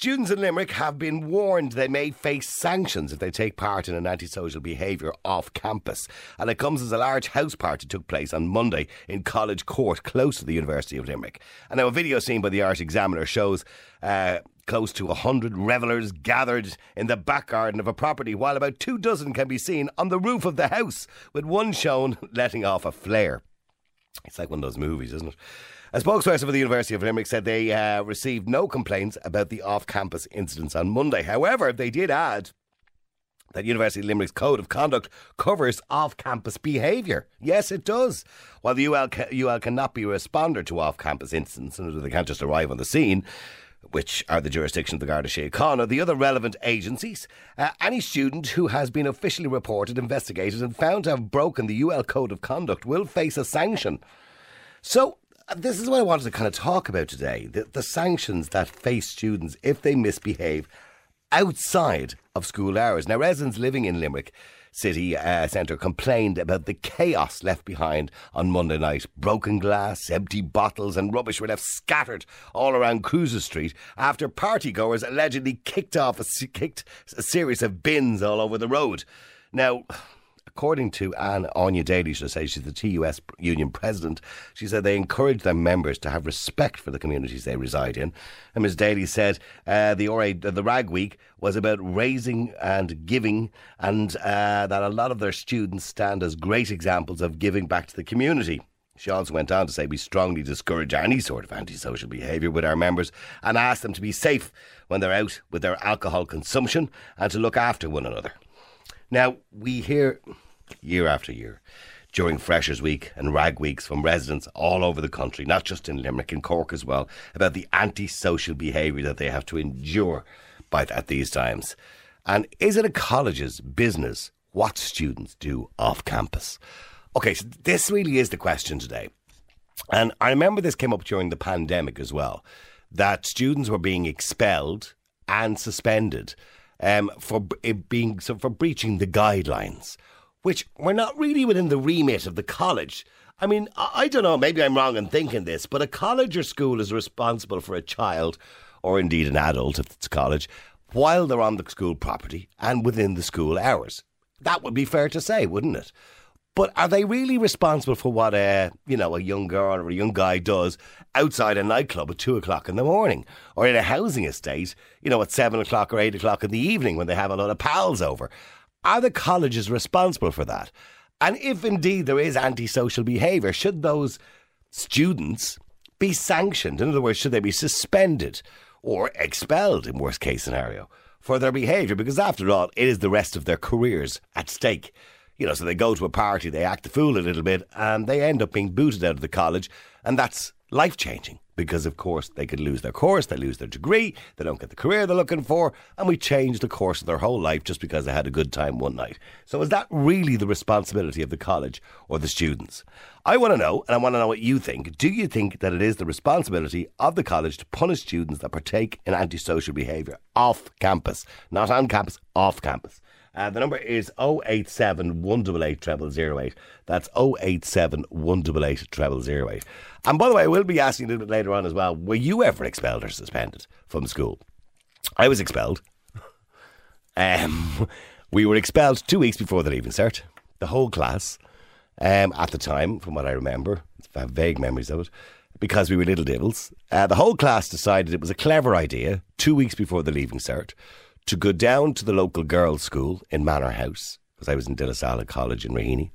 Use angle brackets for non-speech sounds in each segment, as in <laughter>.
Students in Limerick have been warned they may face sanctions if they take part in an antisocial behaviour off campus. And it comes as a large house party took place on Monday in College Court, close to the University of Limerick. And now a video seen by the Art Examiner shows uh, close to a hundred revellers gathered in the back garden of a property, while about two dozen can be seen on the roof of the house, with one shown <laughs> letting off a flare. It's like one of those movies, isn't it? A spokesperson for the University of Limerick said they uh, received no complaints about the off campus incidents on Monday. However, they did add that University of Limerick's Code of Conduct covers off campus behaviour. Yes, it does. While the UL, UL cannot be a responder to off campus incidents, and they can't just arrive on the scene, which are the jurisdiction of the Garda Síochána, the other relevant agencies, uh, any student who has been officially reported, investigated, and found to have broken the UL Code of Conduct will face a sanction. So, this is what I wanted to kind of talk about today the, the sanctions that face students if they misbehave outside of school hours. Now, residents living in Limerick City uh, Centre complained about the chaos left behind on Monday night. Broken glass, empty bottles, and rubbish were left scattered all around Cruises Street after partygoers allegedly kicked off a, kicked a series of bins all over the road. Now, According to Anne Anya Daly, should I say, she's the TUS union president, she said they encourage their members to have respect for the communities they reside in. And Ms Daly said uh, the RA, the RAG week was about raising and giving, and uh, that a lot of their students stand as great examples of giving back to the community. She also went on to say we strongly discourage any sort of antisocial behaviour with our members and ask them to be safe when they're out with their alcohol consumption and to look after one another. Now, we hear year after year during Freshers Week and Rag Weeks from residents all over the country, not just in Limerick and Cork as well, about the antisocial behaviour that they have to endure by, at these times. And is it a college's business what students do off campus? Okay, so this really is the question today. And I remember this came up during the pandemic as well that students were being expelled and suspended um, for being so for breaching the guidelines, which were not really within the remit of the college. I mean, I, I don't know. Maybe I'm wrong in thinking this, but a college or school is responsible for a child, or indeed an adult if it's college, while they're on the school property and within the school hours. That would be fair to say, wouldn't it? But are they really responsible for what a you know a young girl or a young guy does outside a nightclub at two o'clock in the morning, or in a housing estate, you know, at seven o'clock or eight o'clock in the evening when they have a lot of pals over? Are the colleges responsible for that? And if indeed there is antisocial behaviour, should those students be sanctioned? In other words, should they be suspended or expelled in worst case scenario for their behaviour? Because after all, it is the rest of their careers at stake. You know, so they go to a party, they act the fool a little bit, and they end up being booted out of the college, and that's life changing because, of course, they could lose their course, they lose their degree, they don't get the career they're looking for, and we change the course of their whole life just because they had a good time one night. So, is that really the responsibility of the college or the students? I want to know, and I want to know what you think. Do you think that it is the responsibility of the college to punish students that partake in antisocial behaviour off campus? Not on campus, off campus. Uh, the number is 087 188 0008. That's 087 188 0008. And by the way, I will be asking a little bit later on as well were you ever expelled or suspended from school? I was expelled. <laughs> Um, we were expelled two weeks before the leaving cert, the whole class, um, at the time, from what I remember. I have vague memories of it. Because we were little devils. Uh, the whole class decided it was a clever idea, two weeks before the leaving cert, to go down to the local girls' school in Manor House, because I was in De La Salle College in Raheny,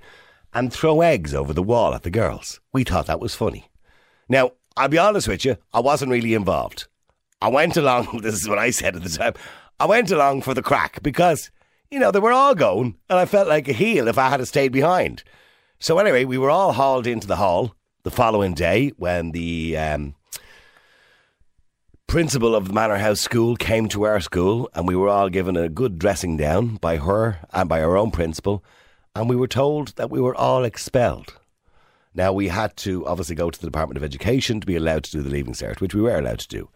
and throw eggs over the wall at the girls. We thought that was funny. Now, I'll be honest with you, I wasn't really involved. I went along, <laughs> this is what I said at the time, I went along for the crack because, you know, they were all going, and I felt like a heel if I had stayed behind. So anyway, we were all hauled into the hall the following day when the um, principal of the Manor House School came to our school, and we were all given a good dressing down by her and by our own principal, and we were told that we were all expelled. Now we had to obviously go to the Department of Education to be allowed to do the leaving cert, which we were allowed to do,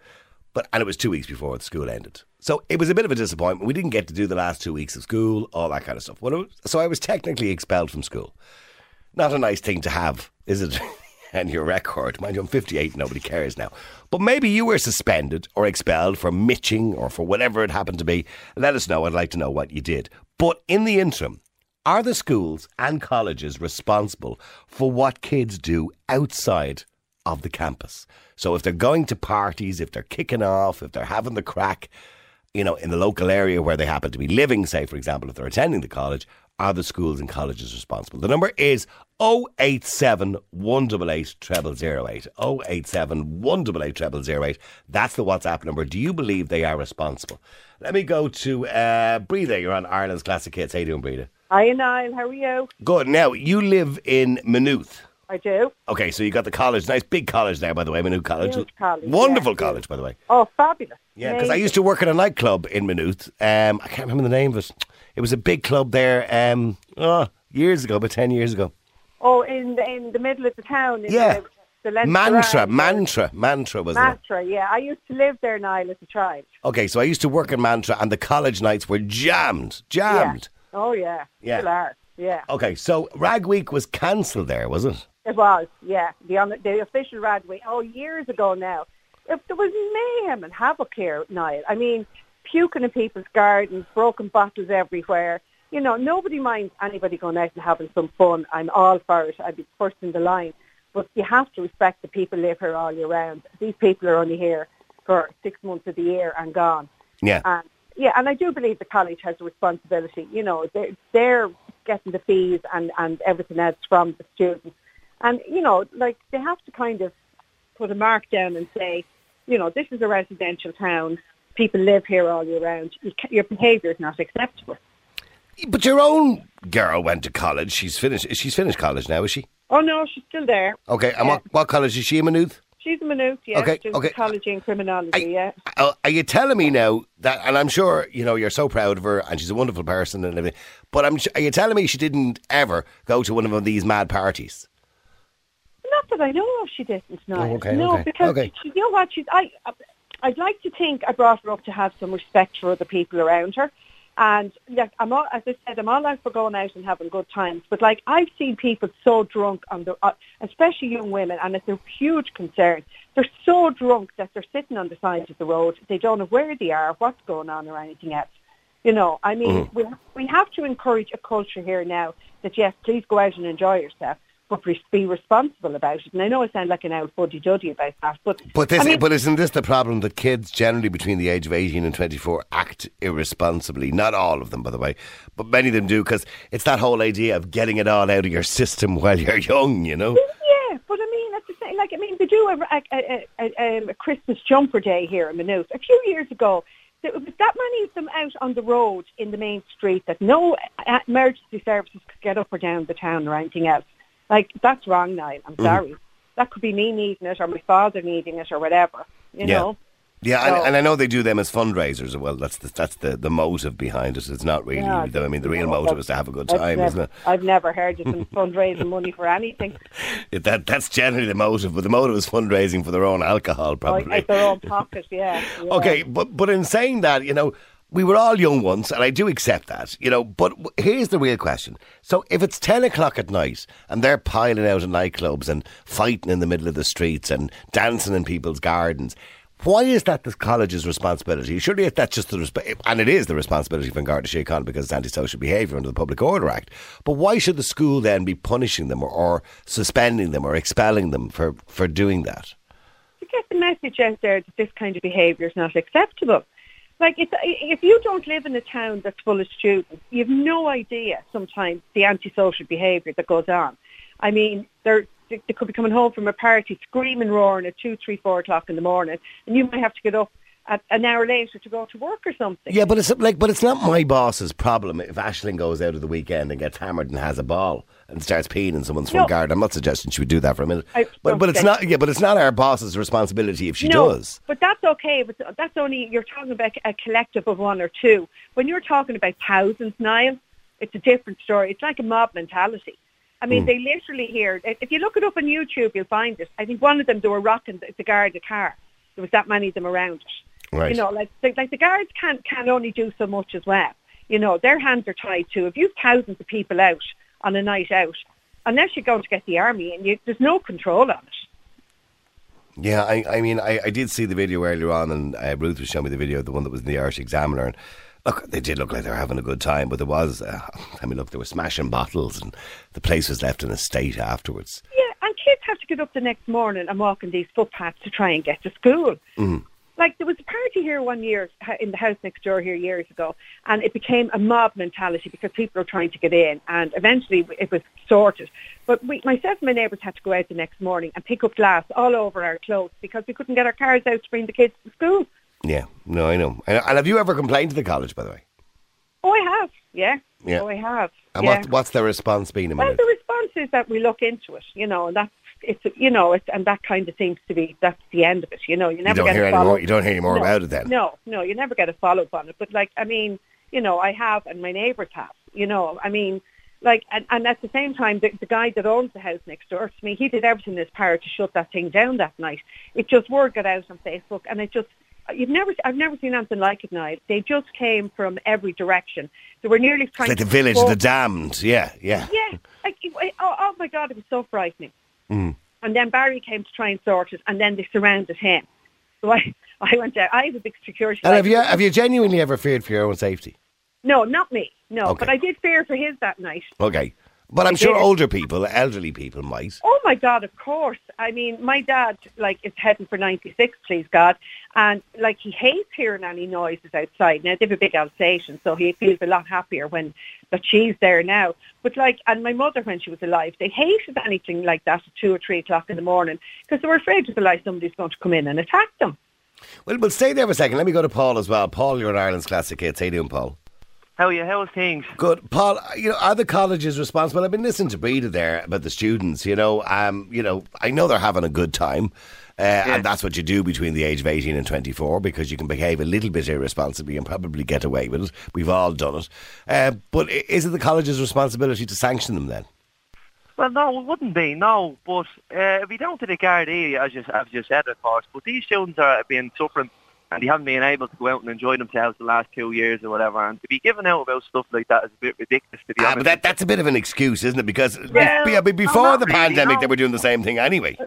but and it was two weeks before the school ended. So it was a bit of a disappointment. We didn't get to do the last two weeks of school, all that kind of stuff. So I was technically expelled from school. Not a nice thing to have, is it? <laughs> and your record. Mind you, I'm 58, nobody cares now. But maybe you were suspended or expelled for mitching or for whatever it happened to be. Let us know. I'd like to know what you did. But in the interim, are the schools and colleges responsible for what kids do outside of the campus? So if they're going to parties, if they're kicking off, if they're having the crack, you know, in the local area where they happen to be living, say, for example, if they're attending the college, are the schools and colleges responsible? The number is 087 188 0008. 087 188 0008. That's the WhatsApp number. Do you believe they are responsible? Let me go to uh. You're on Ireland's Classic Hits. How you doing, Breda? Hi, Niall. How are you? Good. Now, you live in Maynooth. I do. Okay, so you got the college. Nice big college there, by the way, Maynooth College. College, Wonderful yeah. college, by the way. Oh, fabulous. Yeah, because I used to work at a nightclub in Maynooth. Um, I can't remember the name of it. It was a big club there um, oh, years ago, about 10 years ago. Oh, in the, in the middle of the town. In Yeah. The, the Mantra, Mantra, Mantra was. Mantra, yeah. I used to live there, Niall, as a child. Okay, so I used to work in Mantra and the college nights were jammed. Jammed. Yeah. Oh, yeah. Yeah. Still are. Yeah. Okay, so Rag Week was cancelled there, was it? It was, yeah. The, on, the official Rag Week. Oh, years ago now. If there was mayhem and havoc here, Niall. I mean, puking in people's gardens, broken bottles everywhere. You know, nobody minds anybody going out and having some fun. I'm all for it. I'd be first in the line. But you have to respect the people live here all year round. These people are only here for six months of the year and gone. Yeah. And yeah, and I do believe the college has a responsibility. You know, they're, they're getting the fees and, and everything else from the students. And, you know, like they have to kind of put a mark down and say, you know, this is a residential town. People live here all year round. You Your behaviour is not acceptable. But your own girl went to college. She's finished. She's finished college now, is she? Oh, no, she's still there. Okay, and what, what college is she in Maynooth? She's a Maynooth, yeah. Okay, She's okay. Psychology and criminology, I- yeah. Uh, Are you telling me now that, and I'm sure you know you're so proud of her, and she's a wonderful person and everything. But I'm, are you telling me she didn't ever go to one of these mad parties? Not that I know of, she didn't. No, Oh, okay, no, okay, because okay. she, you know what? She's. I. I'd like to think I brought her up to have some respect for other people around her, and like I'm all, as I said, I'm all out for going out and having good times. But like I've seen people so drunk on the, uh, especially young women, and it's a huge concern. They're so drunk that they're sitting on the sides of the road. They don't know where they are, what's going on, or anything else. You know, I mean, Mm-hmm. we we have to encourage a culture here now that yes, please go out and enjoy yourself, but be responsible about it. And I know I sound like an old fuddy duddy about that, but But this, I mean, but isn't this the problem that kids generally between the age of eighteen and twenty four act irresponsibly? Not all of them, by the way, but many of them do because it's that whole idea of getting it all out of your system <laughs> while you're young. You know. yeah, but I mean, at the same, like I mean, they do a, a, a, a, um, a Christmas jumper day here in Maynooth. A few years ago, there was that many of them out on the road in the main street that no uh, emergency services could get up or down the town or anything else. Like that's wrong, Niall. I'm mm-hmm. sorry. That could be me needing it or my father needing it or whatever. You Yeah. know. Yeah, and, So- and I know they do them as fundraisers as well. That's the, that's the, the motive behind it. It's not really. Yeah, I mean, the real motive is to have a good time, never, isn't it? I've never heard of them <laughs> fundraising money for anything. <laughs> It- That that's generally the motive, but the motive is fundraising for their own alcohol, oh, Like, probably. at their own pocket, yeah. <laughs> yeah. Okay, but but in saying that, you know, we were all young once, and I do accept that, you know. But here's the real question: so if it's ten o'clock at night and they're piling out in nightclubs and fighting in the middle of the streets and dancing in people's gardens. Why is that the college's responsibility? Surely that's just the resp- and it is the responsibility for Garda Síochána because it's antisocial behaviour under the Public Order Act. But why should the school then be punishing them or, or suspending them or expelling them for, for doing that? to get the message out there that this kind of behaviour is not acceptable. Like, it's, if you don't live in a town that's full of students, you have no idea sometimes the antisocial behaviour that goes on. I mean, they're, they they could be coming home from a party screaming, roaring at two, three, four o'clock in the morning, and you might have to get up an hour later to go to work or something. Yeah, but it's like, but it's not my boss's problem if Ashling goes out of the weekend and gets hammered and has a ball and starts peeing in someone's front No. garden. I'm not suggesting she would do that for a minute, I but but it's not. Yeah, but it's not our boss's responsibility if she no, does. but that's okay. But that's only you're talking about a collective of one or two. When you're talking about thousands, Niall, it's a different story. It's like a mob mentality. I mean, hmm. they literally here. If you look it up on YouTube, you'll find it. I think one of them they were rocking the, the guard the car. There was that many of them around it. Right. You know, like the, like the guards can can only do so much as well. You know, their hands are tied too. If you've thousands of people out on a night out, unless you're going to get the army in, you, there's no control on it. Yeah, I, I mean, I, I did see the video earlier on, and uh, Ruth was showing me the video, the one that was in the Irish Examiner, and look, they did look like they were having a good time, but there was, uh, I mean, look, they were smashing bottles, and the place was left in a state afterwards. Yeah, and kids have to get up the next morning and walk on these footpaths to try and get to school. Mm. Like there was here one year in the house next door here years ago, and it became a mob mentality because people were trying to get in, and eventually it was sorted. But we, myself and my neighbours had to go out the next morning and pick up glass all over our clothes because we couldn't get our cars out to bring the kids to school. Yeah, no, I know. And, have you ever complained to the college, by the way? Oh, I have, yeah. Yeah. Oh, I have. And yeah. what, what's their response been Well, the response is that we look into it, you know, and that's it's you know, it's, and that kind of seems to be that's the end of it. You know, you You never don't get hear a any more. follow- You don't hear any more no, about it then. No, no, you never get a follow up on it. But like, I mean, you know, I have, and my neighbours have. You know, I mean, like, and, and at the same time, the, the guy that owns the house next door to me, he did everything in his power to shut that thing down that night. It just word got out on Facebook, and it just. You've never, I've never seen anything like it now. They just came from every direction. They were nearly It's trying like the village of the damned. Yeah, yeah. yeah. Like, oh, oh my God, it was so frightening. Mm. And then Barry came to try and sort it, and then they surrounded him. So I, <laughs> I went out. I have a big security. And have you have you genuinely ever feared for your own safety? No, not me. No, Okay. but I did fear for his that night. Okay, but I'm sure older people, elderly people, might. Oh my God, of course. I mean, my dad like is heading for ninety six, please God, and like he hates hearing any noises outside. Now they have a big Alsatian, so he feels a lot happier when that she's there now. But like, and my mother when she was alive, they hated anything like that at two or three o'clock in the morning because they were afraid the light somebody's going to come in and attack them. Well, we'll stay there for a second. Let me go to Paul as well. Paul, you're an Ireland's classic hits. How you doing, Paul? How are you? How's things? Good, Paul. You know, are the colleges responsible? I've been listening to Breda there about the students. You know, um, you know, I know they're having a good time, uh, and that's what you do between the age of eighteen and twenty-four because you can behave a little bit irresponsibly and probably get away with it. We've all done it. Uh, but is it the college's responsibility to sanction them then? Well, no, it wouldn't be, no. But uh, it'd be down to the Gardaí, as you, as you said, of course. But these students are being been suffering and they haven't been able to go out and enjoy themselves the last two years or whatever. And to be given out about stuff like that is a bit ridiculous, to be Ah, honest. but that, that's a bit of an excuse, isn't it? Because Well, yeah, but no, before not the really, pandemic, no. they were doing the same thing anyway.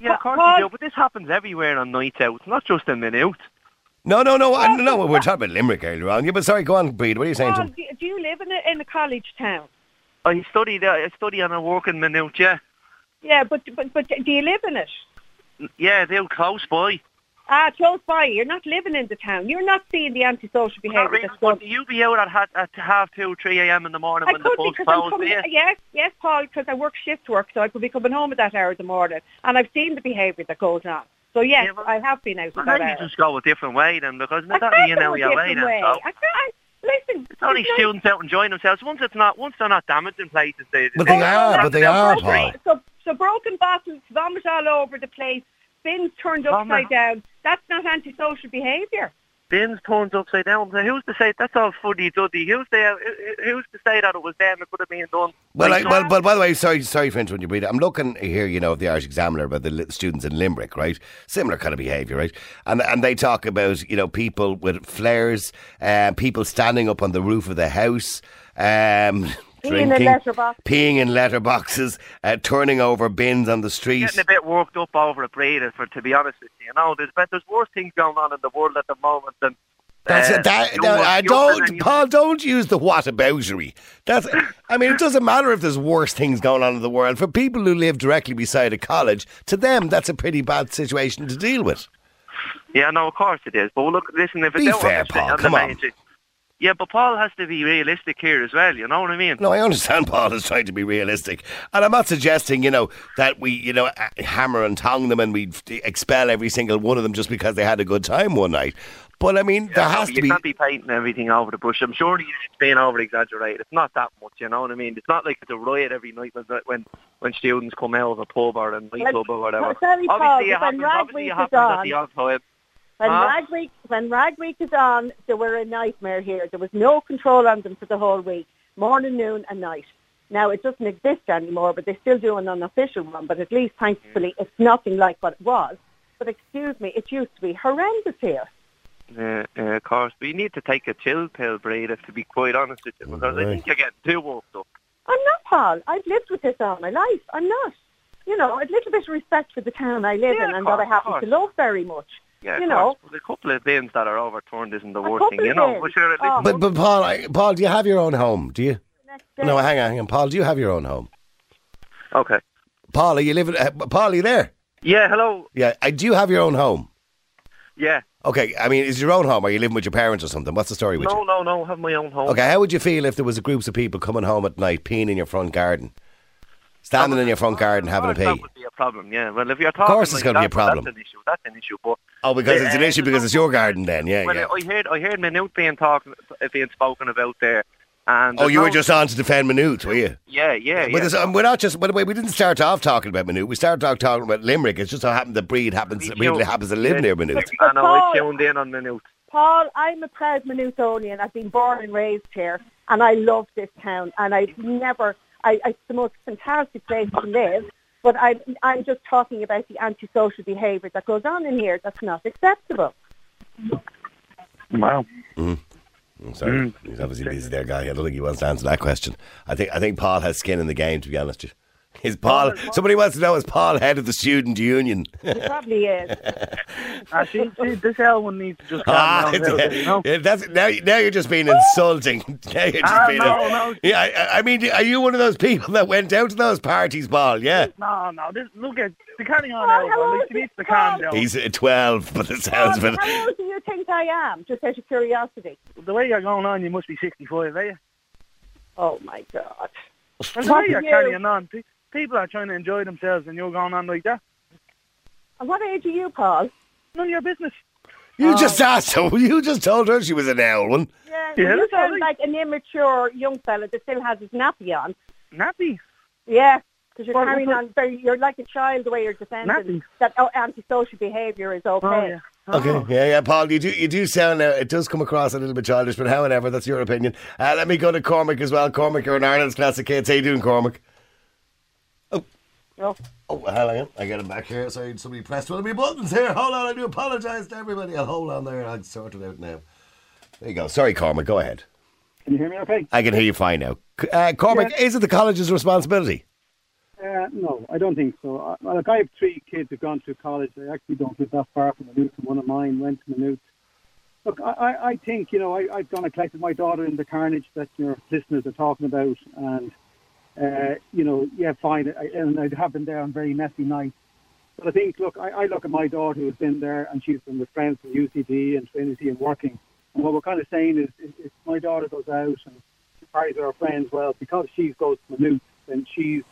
yeah, of course Paul- you do. But this happens everywhere on nights out. It's not just in Maynooth. No, no, no, I, no. We're talking about Limerick earlier on. Yeah, but sorry, go on, Breed. What are you saying to Paul, him? do, do you live in a, in a college town? I study there. I study on a working Maynooth, yeah. Yeah, but but but do you live in it? Yeah, they're close by. Ah, close by. You're not living in the town. You're not seeing the antisocial Not behaviour really, that's but going. you be out at, ha- at half two, three a.m. in the morning I when the could bus because I'm closed. coming. yeah. Yes, yes, Paul, because I work shift work, so I could be coming home at that hour of the morning, and I've seen the behaviour that goes on. So yes, Yeah, but- I have been out Well, at that then you hour. just go a different way then, because I it's not can't you know your way then. way. So. I can't. Listen, It's only it's not- students out enjoying themselves. Once it's not, once they're not damaging places, they. But they are, but they are, Right. Paul. So, so broken bottles, vomit all over the place, bins turned upside Vomit. down. That's not antisocial behaviour. Bins turned upside down. So who's to say that's all fuddy duddy? Who's to who's to say that it was them? It could have been done. Well, I, well, well. By the way, sorry, sorry for interrupting you, Breed. I'm looking here, you know, of the Irish Examiner about the students in Limerick, right? Similar kind of behaviour, right? And and they talk about, you know, people with flares, uh, people standing up on the roof of the house, um, <laughs> Peeing in drinking, peeing in letterboxes, uh, turning over bins on the street. Getting a bit worked up over a breeder, for to be honest with you. You know, there's but there's worse things going on in the world at the moment than. That's uh, it. That, young no, I don't, than Paul. Don't use the what whataboutery. That's. I mean, it doesn't matter if there's worse things going on in the world. For people who live directly beside a college, to them, that's a pretty bad situation to deal with. Yeah, no, of course it is. But look, listen, if it's Be out fair, the, Paul, come on. main street- Yeah, but Paul has to be realistic here as well. You know what I mean? No, I understand Paul is trying to be realistic, and I'm not suggesting, you know, that we, you know, hammer and tong them and we expel every single one of them just because they had a good time one night. But I mean, there has you to be. You can't be painting everything over the bush. I'm sure it's being over exaggerated. It's not that much, you know what I mean? It's not like it's a riot every night when when when students come out of a pub or a nightclub or whatever. Well, sorry, Paul, obviously, it but when happens. Rag Obviously, Week it is happens at the odd time. When Huh? Rag Week when Rag Week is on, there were a nightmare here. There was no control on them for the whole week, morning, noon, and night. Now it doesn't exist anymore, but they still do an unofficial one. But at least, thankfully, mm. it's nothing like what it was. But excuse me, it used to be horrendous here. Yeah, of course. But you need to take a chill pill, Breda, to be quite honest with you, because I think you're getting too worked up. I'm not, Paul. I've lived with this all my life. I'm not. You know, a little bit of respect for the town I live Yeah, in of and that I happen to love very much. Yeah, You know. But a couple of bins that are overturned isn't the worst thing, you know. But sure, at least Oh. But, but Paul, I, Paul, do you have your own home? Do you? No, hang on, hang on. Paul, do you have your own home? okay. Paul, are you living? Uh, Paul, are you there? Yeah, hello. Yeah. Uh, do you have your own home? Yeah. Okay. I mean, is your own home? Are you living with your parents or something? What's the story with No, you? no, no. I have my own home. Okay. How would you feel if there was a groups of people coming home at night, peeing in your front garden, standing in your front garden having a pee? That would be a problem. Yeah. Well, if you're talking, of course it's like gonna be a problem. That's an issue. That's an issue. But Oh, because it's an Uh, issue because it's your garden. Then, yeah, well, yeah. I heard, I heard Maynooth being talking, being spoken about there. And Oh, there's you were just on to defend Maynooth, were you? Yeah, yeah, But yeah. um, we're not just. By the way, we didn't start off talking about Maynooth. We started off talking about Limerick. It's just so happened the breed happens. We Really happens to live yeah. near Maynooth. I know. I Paul- tuned in on Maynooth. Paul, I'm a proud Minutonian. I've been born and raised here, and I love this town. And I've never, I, it's the most fantastic place to live. But I, I'm just talking about the antisocial behaviour that goes on in here. That's not acceptable. Wow. I'm sorry, mm. he's obviously busy there, guy. I don't think he wants to answer that question. I think I think Paul has skin in the game. To be honest, with you. Is Paul? Somebody wants to know: Is Paul head of the student union? <laughs> He probably is. Ah, see, see, this Elwyn needs to just calm Ah, down a you know? yeah, <laughs> that's now. Now you're just being insulting. <laughs> Now you're just Ah, being. no, no. Yeah, I, I mean, are you one of those people that went out to those parties, Paul? Yeah. No, no, this, look at, the carrying on Paul, how old like, she is needs to calm down. He's uh, 12, but it sounds Paul, of how old do you think I am? Just out of curiosity. The way you're going on, you must be 65, are you? Oh my God. Well, the What way you're you? carrying on, pe- people are trying to enjoy themselves and you're going on like that. And what age are you, Paul? None of your business. You Oh. just asked her. <laughs> You just told her she was an owl one. Yeah, Yeah, you sound right. like an immature young fella that still has his nappy on. Nappy. Yeah, because you're Well, carrying on very. You're like a child the way you're defending Nappy. that oh, antisocial behaviour is okay. Oh, yeah. Okay, yeah, yeah, Paul, you do you do sound uh, it does come across a little bit childish, but however, that's your opinion. Uh, let me go to Cormac as well. Cormac, you're an Ireland's classic kids. How you doing, Cormac? No. Oh, hang on, I got him back here. Sorry, somebody pressed one of my buttons here. Hold on, I do apologise to everybody. I'll hold on there. I'll sort it out now. There you go. Sorry, Cormac. Go ahead. Can you hear me okay? I can hear you fine now. C- Uh, Cormac, is it the college's responsibility? Uh, no, I don't think so. Uh, well, look, I have three kids who've gone through college. I actually don't live that far from Maynooth, and one of mine went to Maynooth. Look, I, I, I think, you know, I, I've gone and collected my daughter in the carnage that your listeners are talking about, and, uh, you know, yeah, fine, I, and I have been there on very messy nights. But I think, look, I, I look at my daughter who's been there, and she's been with friends from UCD and Trinity and working. And what we're kind of saying is, if, if my daughter goes out and parties with her friends, well, because she goes to Maynooth, then she's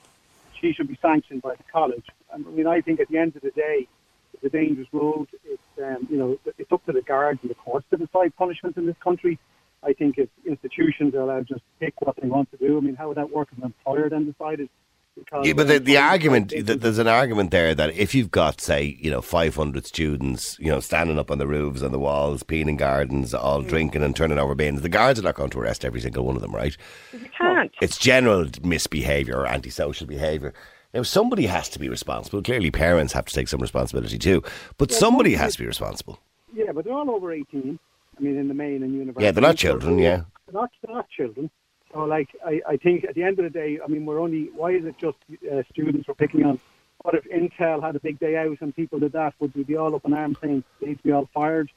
she should be sanctioned by the college. And I mean, I think at the end of the day, it's a dangerous road. It's um, you know, it's up to the guards and the courts to decide punishment in this country. I think if institutions are allowed to just pick what they want to do, I mean, how would that work if an employer then decided? Because Yeah, but the, the um, argument, they- there's an argument there that if you've got, say, you know, 500 students, you know, standing up on the roofs, and the walls, peeing in gardens, all drinking and turning over bins, the guards are not going to arrest every single one of them, right? You can't. It's general misbehaviour or antisocial behaviour. Now, somebody has to be responsible. Clearly, parents have to take some responsibility too, but somebody has to be responsible. Yeah, but they're all over 18. I mean, in the main and university. Yeah, they're not children, yeah. They're not, they're not children. So, like, I, I think at the end of the day, I mean, we're only, why is it just uh, students we're picking on? What if Intel had a big day out and people did that? Would we be all up in arms saying they need to be all fired?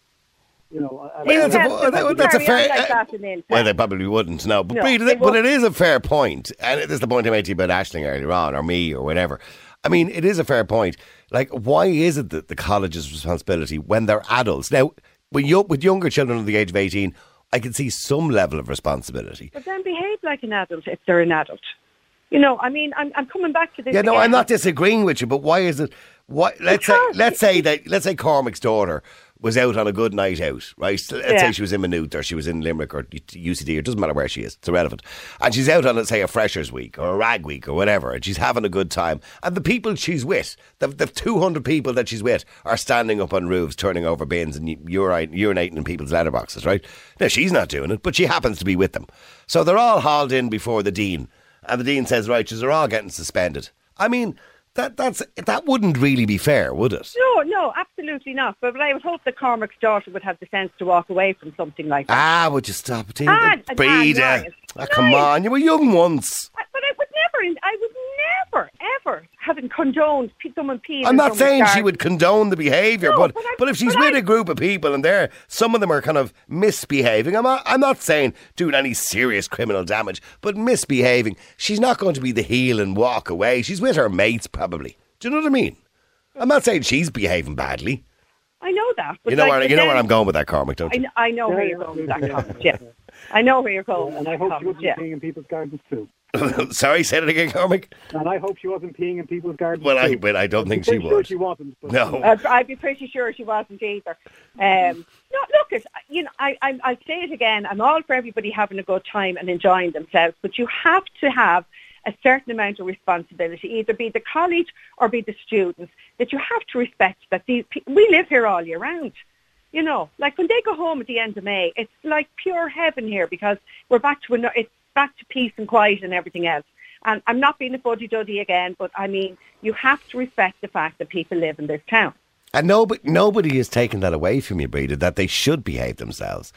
You know, I- I- that's a- Intel that- that's a fair- Like that. Well, they probably wouldn't, no. But, No, Breda, they but it won't. is a fair point, and it is the point I made to you about Ashling earlier on, or me, or whatever. I mean, it is a fair point. Like, why is it that the college's responsibility when they're adults? Now, when you, with younger children under the age of 18, I can see some level of responsibility. But then behave like an adult if they're an adult. You know, I mean, I'm, I'm coming back to this. Yeah, no, again. I'm not disagreeing with you, but why is it? Why? Let's say, let's say that, let's say Cormac's daughter was out on a good night out, right? Let's Yeah. say she was in Maynooth or she was in Limerick or UCD, or it doesn't matter where she is, it's irrelevant. And she's out on, let's say, a Freshers Week or a Rag Week or whatever, and she's having a good time. And the people she's with, the, the 200 people that she's with, are standing up on roofs, turning over bins and urinating in people's letterboxes, right? Now, she's not doing it, but she happens to be with them. So they're all hauled in before the Dean, and the Dean says, right, they're all getting suspended. I mean, that that's that wouldn't really be fair, would it? No, no, absolutely not. But, but I would hope that Cormac's daughter would have the sense to walk away from something like that. Ah, would you stop it? Ah, ah. Ah, come on, you were young once. I- but I would never, I would never, ever have condoned someone peeing. I'm not saying she would condone the behaviour, No, but but I- but if she's but with I- a group of people and they're some of them are kind of misbehaving, I'm not, I'm not saying doing any serious criminal damage, but misbehaving. She's not going to be the heel and walk away. She's with her mates probably. Do you know what I mean? I'm not saying she's behaving badly. I know that. But You know like, where you know where I'm going with that, Cormac, don't I, you? kn- I know where you're going with that yeah, Yeah, I know where you're going. with And I that hope she comment, wasn't yeah. peeing in people's gardens too. <laughs> Sorry, say it again, Cormac. And I hope she wasn't peeing in people's gardens Well, I too. but I don't think she pretty sure would. she wasn't. But, No. I'd, I'd be pretty sure she wasn't either. Um, no, look, it, you know, I, I, I'll say it again. I'm all for everybody having a good time and enjoying themselves, but you have to have a certain amount of responsibility, either be the college or be the students, that you have to respect that these people, we live here all year round. You know, like when they go home at the end of May, it's like pure heaven here because we're back to, it's back to peace and quiet and everything else. And I'm not being a fuddy-duddy again, but I mean, you have to respect the fact that people live in this town. And nobody, nobody is taking that away from you, Breda, that they should behave themselves.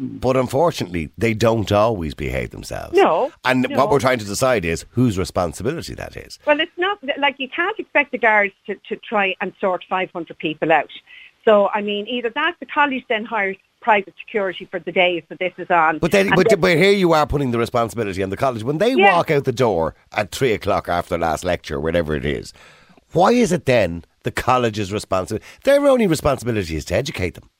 Mm. But unfortunately, they don't always behave themselves. No, And no. what we're trying to decide is whose responsibility that is. Well, it's not like you can't expect the guards to, to try and sort 500 people out. So, I mean, either that, the college then hires private security for the days that this is on. But then, And but, but here you are putting the responsibility on the college. When they Yeah. walk out the door at three o'clock after their last lecture, whatever it is, why is it then the college's responsibility? Their only responsibility is to educate them.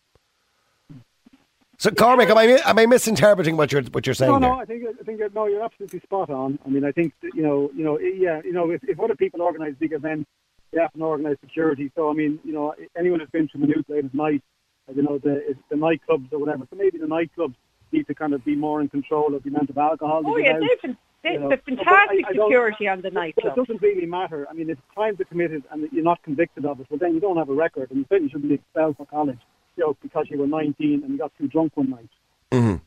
So, Cormac, am I am I misinterpreting what you're what you're saying No, there? no, I think I think no, you're absolutely spot on. I mean, I think you know, you know, yeah, you know, if, if other people organise big events, they have organised security. So I mean, you know, anyone who's been to Maynooth late at night, uh, you know, the the nightclubs or whatever. So maybe the nightclubs need to kind of be more in control of the amount of alcohol. they Oh, give yeah, out. they've, been- they, you know. they've fantastic I- I security on the nightclubs. It doesn't really matter. I mean, if crimes are committed and you're not convicted of it, well, then you don't have a record, and you certainly shouldn't be expelled from college, you know, because you were 19 and you got too drunk one night.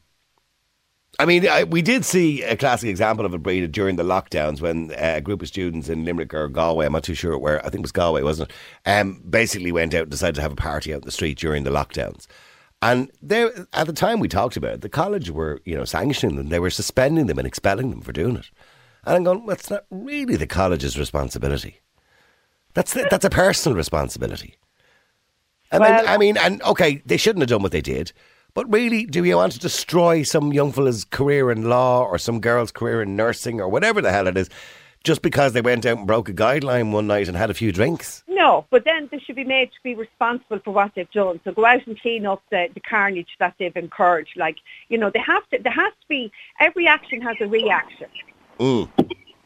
I mean, I, we did see a classic example of it, Breda, during the lockdowns when uh, a group of students in Limerick or Galway, I'm not too sure where, I think it was Galway, wasn't it? Um, basically went out and decided to have a party out in the street during the lockdowns. And there, at the time we talked about it, the college were, you know, sanctioning them. They were suspending them and expelling them for doing it. And I'm going, well, it's not really the college's responsibility. That's the, that's a personal responsibility. I mean, Well- I mean, and okay, they shouldn't have done what they did. But really, do you want to destroy some young fella's career in law or some girl's career in nursing or whatever the hell it is, just because they went out and broke a guideline one night and had a few drinks? No, but then they should be made to be responsible for what they've done. So go out and clean up the, the carnage that they've incurred. Like, you know, they have to, there has to be, every action has a reaction. Mm.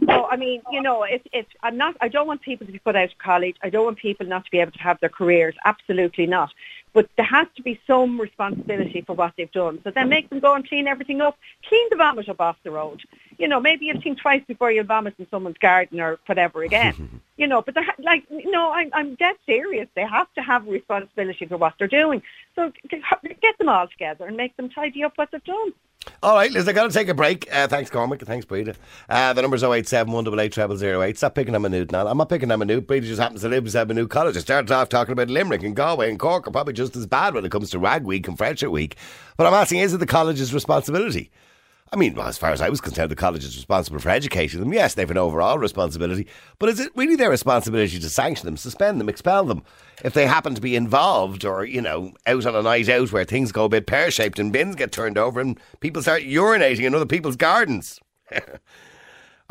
So I mean, you know, it's it's I'm not I don't want people to be put out of college. I don't want people not to be able to have their careers. Absolutely not. But there has to be some responsibility for what they've done. So then make them go and clean everything up. Clean the vomit up off the road. You know, maybe you'll think twice before you vomit in someone's garden or whatever again. <laughs> you know, but they're ha- like, no, I'm, I'm dead serious. They have to have responsibility for what they're doing. So get them all together and make them tidy up what they've done. All right, Liz, I got to take a break. Uh, thanks, Cormac. Thanks, Breda. Uh, the number's 087 188 0008. Stop picking on Maynooth now. I'm not picking on Maynooth. Breda just happens to live beside Maynooth College. I started off talking about Limerick and Galway and Cork are probably just as bad when it comes to Rag Week and Friendship Week. But I'm asking, is it the college's responsibility? I mean, well, as far as I was concerned, the college is responsible for educating them. Yes, they have an overall responsibility, but is it really their responsibility to sanction them, suspend them, expel them if they happen to be involved or, you know, out on a night out where things go a bit pear shaped and bins get turned over and people start urinating in other people's gardens? <laughs>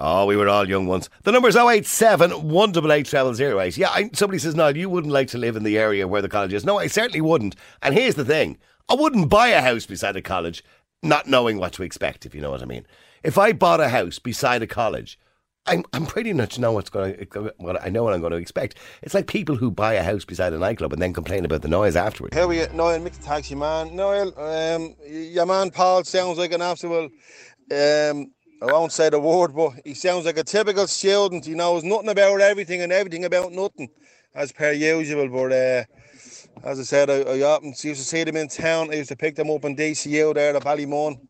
Oh, we were all young once. The number's 087 188 0008. Yeah, I, somebody says, no, you wouldn't like to live in the area where the college is. No, I certainly wouldn't. And here's the thing I wouldn't buy a house beside a college not knowing what to expect, if you know what I mean. If I bought a house beside a college, I'm, I'm pretty much know what's going to, what I know what I'm going to expect. It's like people who buy a house beside a nightclub and then complain about the noise afterwards. Here we are, Niall Mick the Taxi Man. Niall, um, your man Paul sounds like an absolute, um, I won't say the word, but he sounds like a typical student. He knows nothing about everything and everything about nothing, as per usual. But uh, as I said, I, I often used to see them in town. I used to pick them up in DCU there at Ballymun,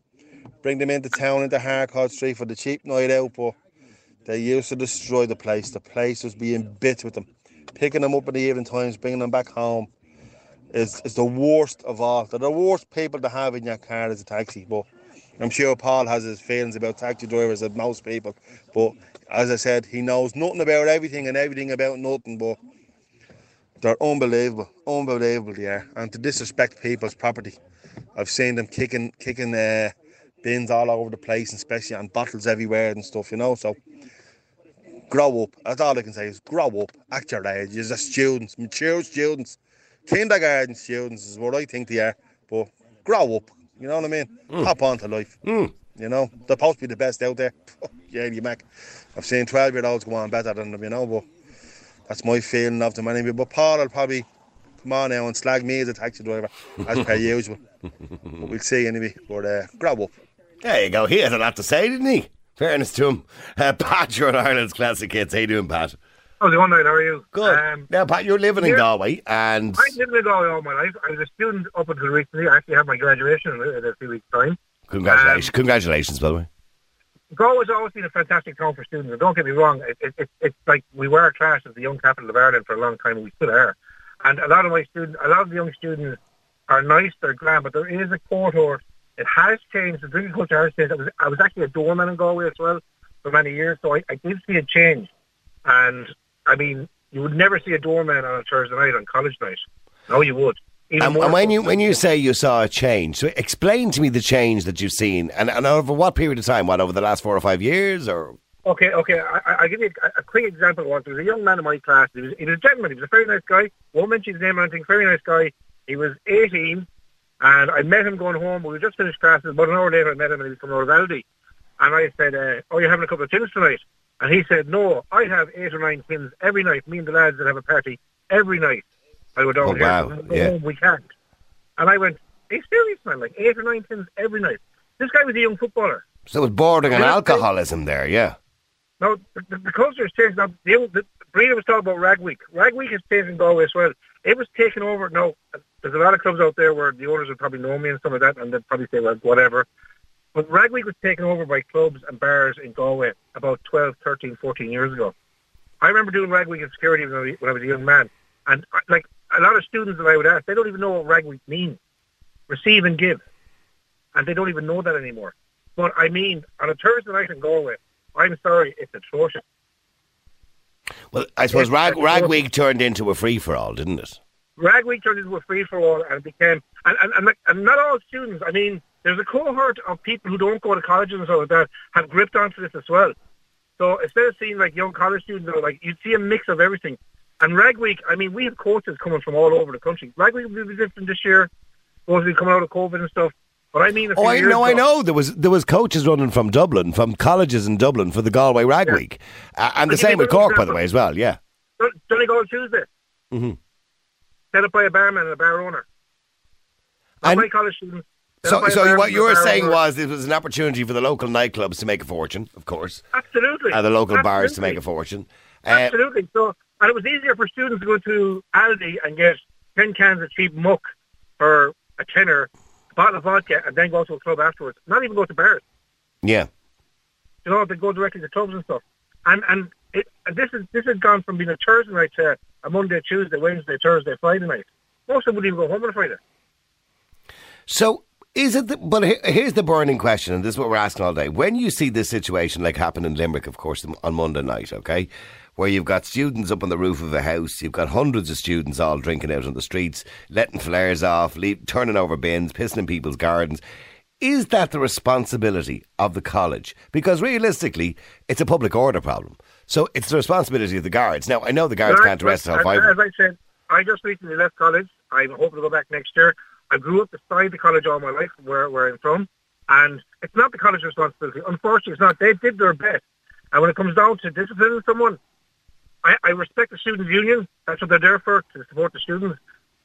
bring them into town into Harcourt Street for the cheap night out. But They used to destroy the place. The place was being bit with them. Picking them up in the evening times, bringing them back home is, is the worst of all. They're the worst people to have in your car as a taxi. But I'm sure Paul has his feelings about taxi drivers as most people. But as I said, he knows nothing about everything and everything about nothing. But they're unbelievable, unbelievable, yeah. And to disrespect people's property, I've seen them kicking, kicking uh, bins all over the place, especially and bottles everywhere and stuff, you know. So grow up. That's all I can say is grow up. Act your age. You're just students, mature students, kindergarten students is what I think they are. But grow up. You know what I mean? Mm. Hop on to life. Mm. You know, they're supposed to be the best out there. <laughs> yeah, you Mac. I've seen 12 year olds go on better than them, you know, but that's my feeling of them anyway. But Paul will probably come on now and slag me as a taxi driver, as per <laughs> usual. But we'll see anyway. But uh, grow up. There you go. He had a lot to say, didn't he? Fairness to him. Uh, <laughs> Pat, you're on Ireland's Classic Hits. How you doing, Pat? How's it going, Niall? How are you? Good. Um, now, Pat, you're living in Galway, and I've lived in Galway all my life. I was a student up until recently. I actually had my graduation in a, in a few weeks' time. congratulations, Um, congratulations, by the way. Galway's always been a fantastic town for students. And don't get me wrong, it, it, it, it's like we were a class as the young capital of Ireland for a long time, and we still are. And a lot of my students, a lot of the young students are nice, they're grand, but there is a cohort. It has changed. The drinking culture has changed. I was, I was actually a doorman in Galway as well for many years, so I, I did see a change. And I mean, you would never see a doorman on a Thursday night on college night. No, you would. And, when you when you say you saw a change, so explain to me the change that you've seen, and, and over what period of time? What over the last four or five years, or Okay, okay. I, I- I'll give you a, a quick example. Once there was a young man in my class. He was, he was a gentleman. He was a very nice guy. Won't mention his name or anything. Very nice guy. He was 18, and I met him going home. We just finished classes. About an hour later, I met him, and he was out of Aldi. And I said, uh, "Oh, you're having a couple of tins tonight?" And he said, "No, I have eight or nine tins every night. Me and the lads that have a party every night. I go down Oh, wow, yeah. Oh, we can't." And I went, "Are you serious, man? Like eight or nine tins every night?" This guy was a young footballer. so it was bordering on alcoholism there? Yeah. No, the, the, the culture has changed. Now, the, the, Breda was talking about Rag Week. Rag Week has changed in Galway as well. It was taken over. No, there's a lot of clubs out there where the owners would probably know me and stuff like that, and they'd probably say, well, whatever. But Rag Week was taken over by clubs and bars in Galway about 12, 13, 14 years ago. I remember doing Rag Week in security when I, was- when I was a young man. And, like, a lot of students that I would ask, they don't even know what Rag Week means. Receive and give. And they don't even know that anymore. But, I mean, on a Thursday night in Galway, I'm sorry, it's atrocious. Well, I suppose Rag, that's Rag Week turned into a free for all, didn't it? Rag Week turned into a free for all, and it became and, and and and not all students. I mean, there's a cohort of people who don't go to college and so like that have gripped onto this as well. So instead of seeing like young college students, or like you'd see a mix of everything. And Rag Week, I mean, we have coaches coming from all over the country. Rag Week will be different this year, to be coming out of COVID and stuff. But I mean, Oh, I know, I know. There was there was coaches running from Dublin, from colleges in Dublin for the Galway Rag Yeah. Week, uh, and the same with Cork, by the way, as well. Yeah. Donegal Tuesday, Mhm. set up by a barman and a bar owner. Not And- by college students. So, so what you were saying owner. was it was an opportunity for the local nightclubs to make a fortune, of course, absolutely, and the local bars to make a fortune. Uh, Absolutely. So, and it was easier for students to go to Aldi and get 10 cans of cheap muck for a tenner, a bottle of vodka, and then go to a club afterwards. Not even go to bars. yeah. You know, they go directly to clubs and stuff. And and, it, and this is this has gone from being a Thursday night to a Monday, Tuesday, Wednesday, Thursday, Friday night. Most of them wouldn't even go home on a Friday. So is it? The, but here's the burning question, and this is what we're asking all day. When you see this situation like happen in Limerick, of course, on Monday night, okay, where you've got students up on the roof of a house, you've got hundreds of students all drinking out on the streets, letting flares off, leave, turning over bins, pissing in people's gardens. Is that the responsibility of the college? Because realistically, it's a public order problem. So it's the responsibility of the guards. Now, I know the guards can't arrest all five. As I said, I just recently left college. I'm hoping to go back next year. I grew up beside the college all my life, where, where I'm from, and it's not the college's responsibility. Unfortunately, it's not. They did their best. And when it comes down to disciplining someone, I, I respect the students' union. That's what they're there for, to support the students.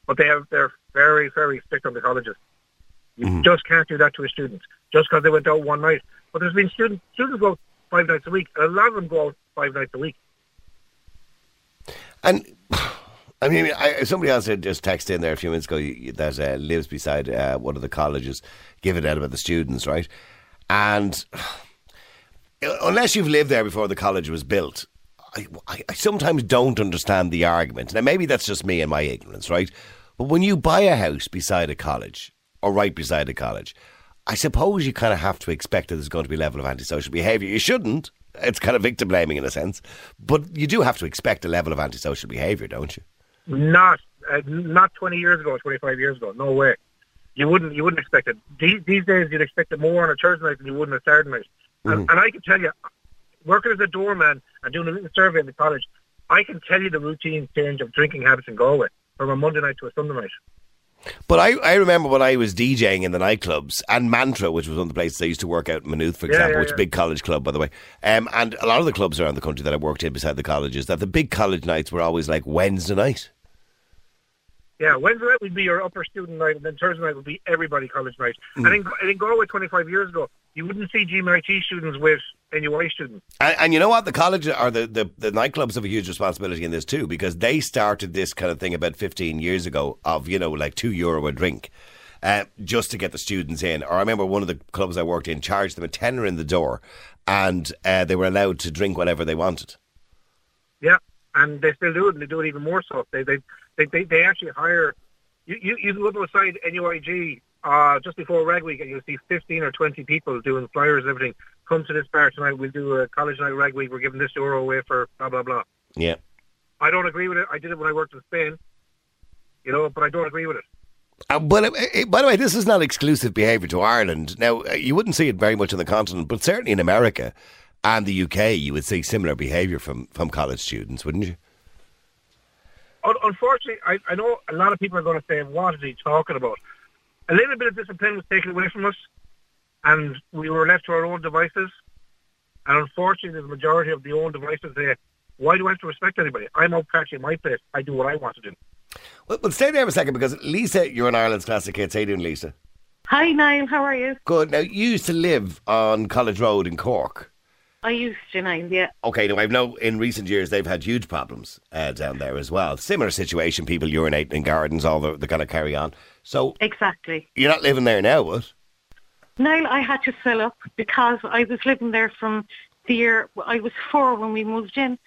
But they have, they're very, very strict on the colleges. You just can't do that to a student just because they went out one night. But there's been students, students go five nights a week, and a lot of them go out five nights a week. And <sighs> I mean, I, somebody else had just texted in there a few minutes ago that uh, lives beside uh, one of the colleges, giving out about the students, right? And <sighs> unless you've lived there before the college was built, I, I, I sometimes don't understand the argument. Now, maybe that's just me and my ignorance, right? But when you buy a house beside a college or right beside a college, I suppose you kind of have to expect that there's going to be a level of antisocial behaviour. You shouldn't. It's kind of victim blaming in a sense, but you do have to expect a level of antisocial behaviour, don't you? Not uh, not 20 years ago, 25 years ago. No way. You wouldn't you wouldn't expect it. These, these days, you'd expect it more on a Thursday night than you would on a Saturday night. And, and I can tell you, working as a doorman and doing a little survey in the college, I can tell you the routine change of drinking habits in Galway from a Monday night to a Sunday night. But I, I remember when I was DJing in the nightclubs and Mantra, which was one of the places I used to work out in Maynooth, for example, yeah, which is a big college club, by the way. Um, and a lot of the clubs around the country that I worked in beside the colleges, that the big college nights were always like Wednesday night. Yeah, Wednesday night would be your upper student night, and then Thursday night would be everybody college night. Mm. And in, in Galway 25 years ago, you wouldn't see GMIT students with NUI students. And, and you know what? The college or the, the, the nightclubs have a huge responsibility in this too because they started this kind of thing about 15 years ago of, you know, like two euro a drink. Uh, just to get the students in. Or I remember one of the clubs I worked in charged them a tenner in the door and uh, they were allowed to drink whatever they wanted. Yeah, and they still do it, and they do it even more so. They they they, they, they actually hire. You you, you look outside NUIG uh, just before Rag Week, and you'll see 15 or 20 people doing flyers and everything. Come to this bar tonight. We'll do a college night Rag Week. We're giving this euro away for blah blah blah. Yeah. I don't agree with it. I did it when I worked in Spain. You know, but I don't agree with it. Uh, but uh, uh, by the way, this is not exclusive behaviour to Ireland. Now, uh, you wouldn't see it very much on the continent, but certainly in America and the UK, you would see similar behaviour from, from college students, wouldn't you? Unfortunately, I, I know a lot of people are going to say, "What is he talking about?" A little bit of discipline was taken away from us, and we were left to our own devices. And unfortunately, the majority of the own devices say, "Why do I have to respect anybody? I'm out partying my place. I do what I want to do." Well, well, stay there for a second because Lisa, you're an Ireland's classic hits. How you doing, Lisa? Hi, Niall. How are you? Good. Now, you used to live on College Road in Cork. I used to, Niall, yeah. Okay, now I know in recent years they've had huge problems uh, down there as well. Similar situation, people urinating in gardens, all the, the kind of carry on. So Exactly. you're not living there now, what? Niall, I had to fill up because I was living there from the year I was four when we moved in,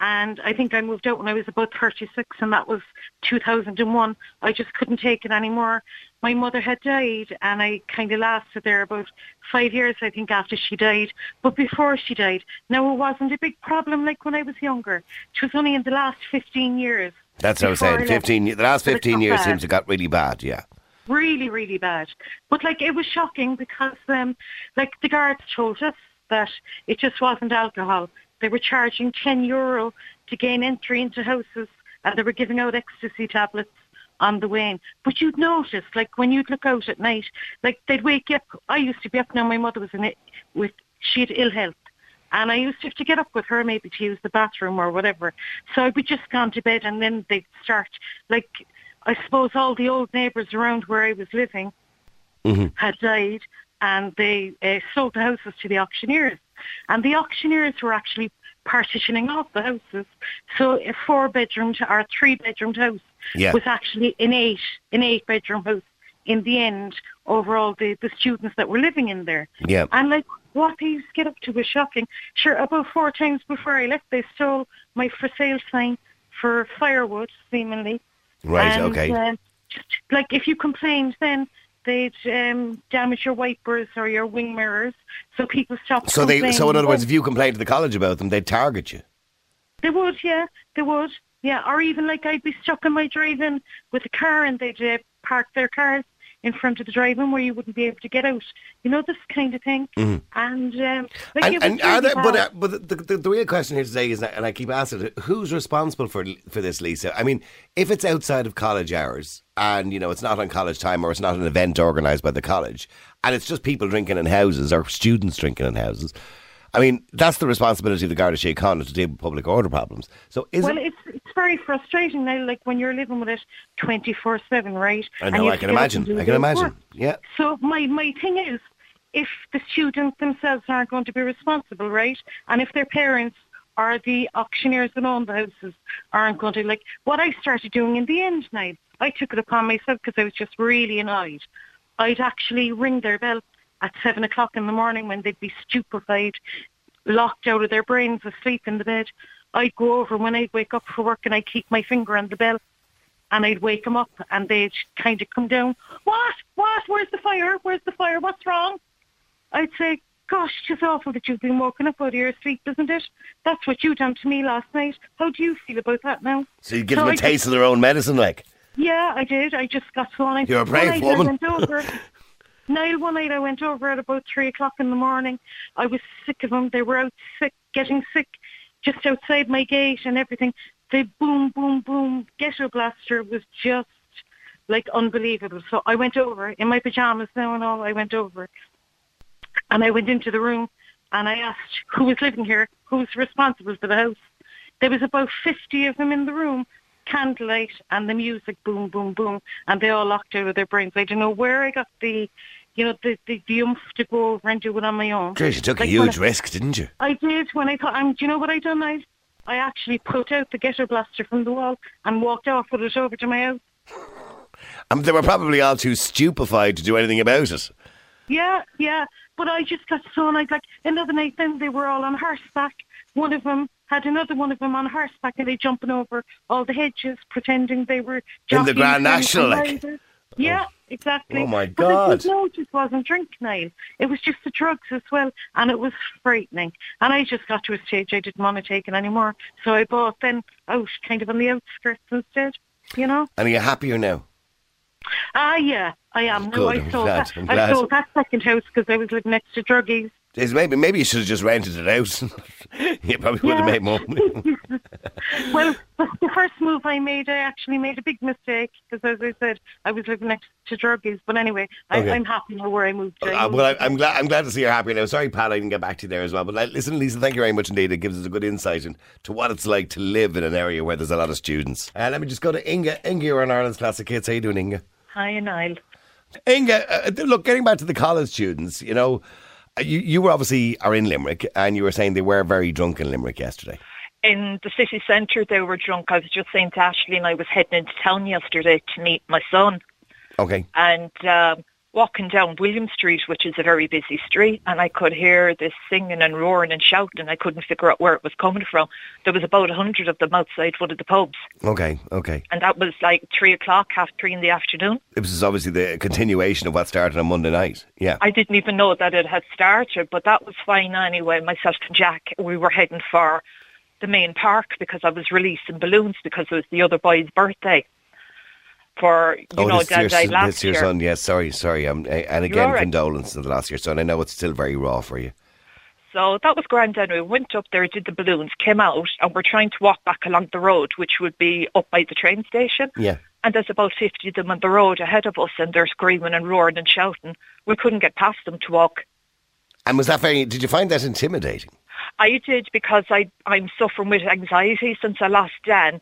and I think I moved out when I was about 36, and that was 2001. I just couldn't take it anymore. My mother had died, and I kind of lasted there about five years, I think, after she died. But before she died, now it wasn't a big problem like when I was younger. It was only in the last 15 years. That's what I was Before I saying. 15, the last 15 years bad. seems to got really bad, yeah. really, really bad. But like it was shocking because um like the guards told us that it just wasn't alcohol. They were charging ten euro to gain entry into houses and they were giving out ecstasy tablets on the way. But you'd notice, like when you'd look out at night, like they'd wake you up I used to be up now my mother was in it with she had ill health. And I used to have to get up with her maybe to use the bathroom or whatever. So I would be just gone to bed and then they'd start like I suppose all the old neighbours around where I was living had died and they uh, sold the houses to the auctioneers. And the auctioneers were actually partitioning off the houses. So a four bedroom to, or a three bedroomed house Yeah. was actually an eight an eight bedroom house in the end over all the, the students that were living in there. Yeah. And like what they used to get up to was shocking. Sure, about four times before I left, they stole my for sale sign for firewood, seemingly. Right, And, okay. um, just like if you complained, then they'd um, damage your wipers or your wing mirrors, so people stopped. So they, so in other words, if you complained to the college about them, they'd target you. They would, yeah, they would, yeah. Or even like I'd be stuck in my driving with a car and they'd uh, park their cars in front of the driving where you wouldn't be able to get out. You know this kind of thing. And um, like And, and really there, but, uh, but the, the, the real question here today is, that, and I keep asking it, who's responsible for for this, Lisa? I mean, if it's outside of college hours and, you know, it's not on college time or it's not an event organised by the college and it's just people drinking in houses or students drinking in houses, I mean, that's the responsibility of the Garda Síochána to deal with public order problems. So is well, it... it's very frustrating now. Like when you're living with it twenty four seven, right? I know, I can to get up imagine. I can imagine. work. Yeah. So my my thing is, if the students themselves aren't going to be responsible, right, and if their parents or the auctioneers that own the houses aren't going to like what I started doing in the end now, I took it upon myself because I was just really annoyed. I'd actually ring their bell at seven o'clock in the morning when they'd be stupefied locked out of their brains, asleep in the bed. I'd go over when I'd wake up for work and I'd keep my finger on the bell and I'd wake them up and they'd kind of come down. What? What? Where's the fire? Where's the fire? What's wrong? I'd say, gosh, it's awful that you've been woken up out of your sleep, isn't it? That's what you done to me last night. How do you feel about that now? So you give So them a I taste just- of their own medicine, like. Yeah, I did. I just got so nice. You're a brave One woman. <laughs> Niall, one night I went over at about three o'clock in the morning. I was sick of them. They were out sick, getting sick, just outside my gate and everything. The boom, boom, boom ghetto blaster was just like unbelievable. So I went over in my pajamas now and all. I went over, and I went into the room and I asked who was living here, who was responsible for the house. There was about fifty of them in the room candlelight and the music boom boom boom and they all locked out of their brains. I don't know where I got the you know, the the, the oomph to go over and do it on my own. Trish, you took Like a huge I- risk, didn't you? I did when I thought um, do you know what I done? I I actually put out the ghetto blaster from the wall and walked off with it over to my house. And <laughs> they were probably all too stupefied to do anything about it. Yeah, yeah. But I just got so like like another night then they were all on horseback. One of them had another one of them on horseback and they jumping over all the hedges, pretending they were In the Grand National, like. Yeah, exactly. Oh, my But it God. was, no, it just wasn't drink, Niall. It was just the drugs as well, and it was frightening. And I just got to a stage I didn't want to take it anymore, so I bought then out, kind of on the outskirts instead. You know. And are you happier now? Ah, yeah, I am. No, I I'm sold glad, that. I sold that second house because I was living next to druggies. Jeez, maybe maybe you should have just rented it out. <laughs> you probably would have Yeah. made more money. <laughs> well, the first move I made, I actually made a big mistake because, as I said, I was living next to druggies. But anyway, Okay. I, I'm happy now where I moved to. Uh, well, I, I'm glad. I'm glad to see you're happy now. Sorry, Pat, I didn't get back to you there as well. But like, listen, Lisa, thank you very much indeed. It gives us a good insight into what it's like to live in an area where there's a lot of students. Uh, let me just go to Inga. Inga, you're on Ireland's Classic Hits. How you doing, Inga? Hi, Niall. Inga, uh, look, getting back to the college students, you know, you, you were obviously are in Limerick, and you were saying they were very drunk in Limerick yesterday. In the city centre, they were drunk. I was just saying to Ashley, and I was heading into town yesterday to meet my son. Okay. and um, walking down William Street, which is a very busy street, and I could hear this singing and roaring and shouting. I couldn't figure out where it was coming from. There was about a hundred of them outside one of the pubs, Okay, okay. and that was like three o'clock, half three in the afternoon. It was obviously the continuation of what started on Monday night. Yeah. I didn't even know that it had started, but that was fine anyway. Myself and Jack, we were heading for the main park because I was releasing balloons because it was the other boy's birthday. For you oh, know, this, your, died son- last this year. son. Yes, sorry, sorry. Um, and again, right. condolences to the last year son. I know it's still very raw for you. So that was grand anyway. Went up there, did the balloons, came out, and we're trying to walk back along the road, which would be up by the train station. Yeah. And there's about 50 of them on the road ahead of us, and they're screaming and roaring and shouting. We couldn't get past them to walk. And was that very? Did you find that intimidating? I did because I, I'm suffering with anxiety since I lost Dan.